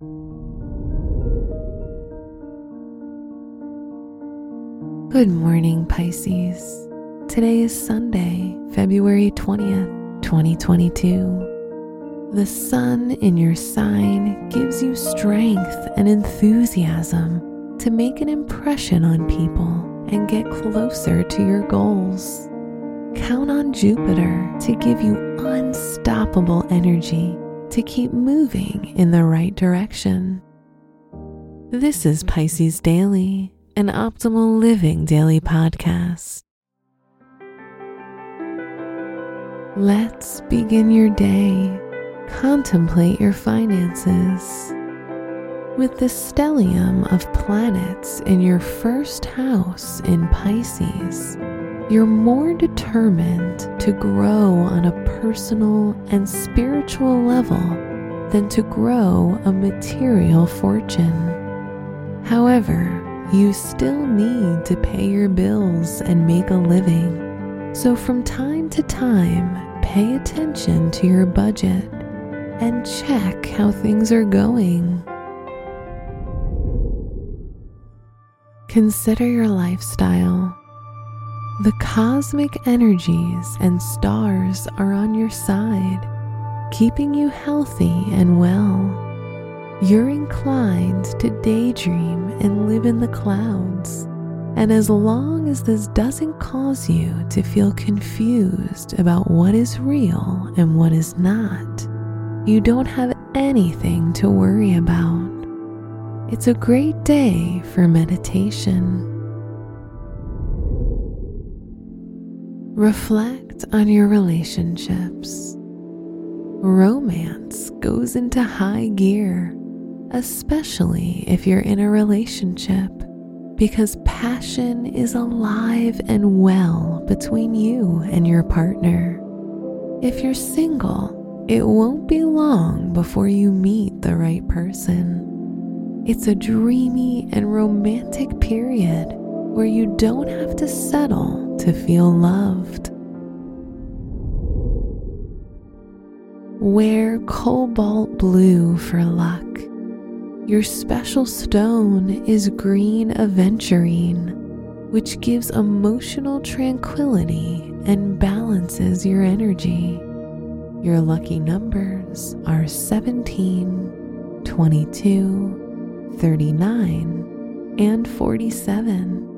Good morning, Pisces. Today is Sunday, February 20th, 2022. The sun in your sign gives you strength and enthusiasm to make an impression on people and get closer to your goals. Count on Jupiter to give you unstoppable energy to keep moving in the right direction. This is Pisces Daily an optimal living daily podcast. Let's begin your day. Contemplate your finances. With the stellium of planets in your first house in Pisces, you're more determined to grow on a personal and spiritual level than to grow a material fortune. However, you still need to pay your bills and make a living. So, from time to time, pay attention to your budget and check how things are going. Consider your lifestyle. The cosmic energies and stars are on your side, keeping you healthy and well you're inclined to daydream and live in the clouds. And as long as this doesn't cause you to feel confused about what is real and what is not, you don't have anything to worry about. It's a great day for meditation. Reflect on your relationships. Romance goes into high gear especially if you're in a relationship, because passion is alive and well between you and your partner. If you're single, it won't be long before you meet the right person. It's a dreamy and romantic period where you don't have to settle to feel loved. Wear cobalt blue for luck your special stone is green aventurine, which gives emotional tranquility and balances your energy. Your lucky numbers are 17, 22, 39, and 47.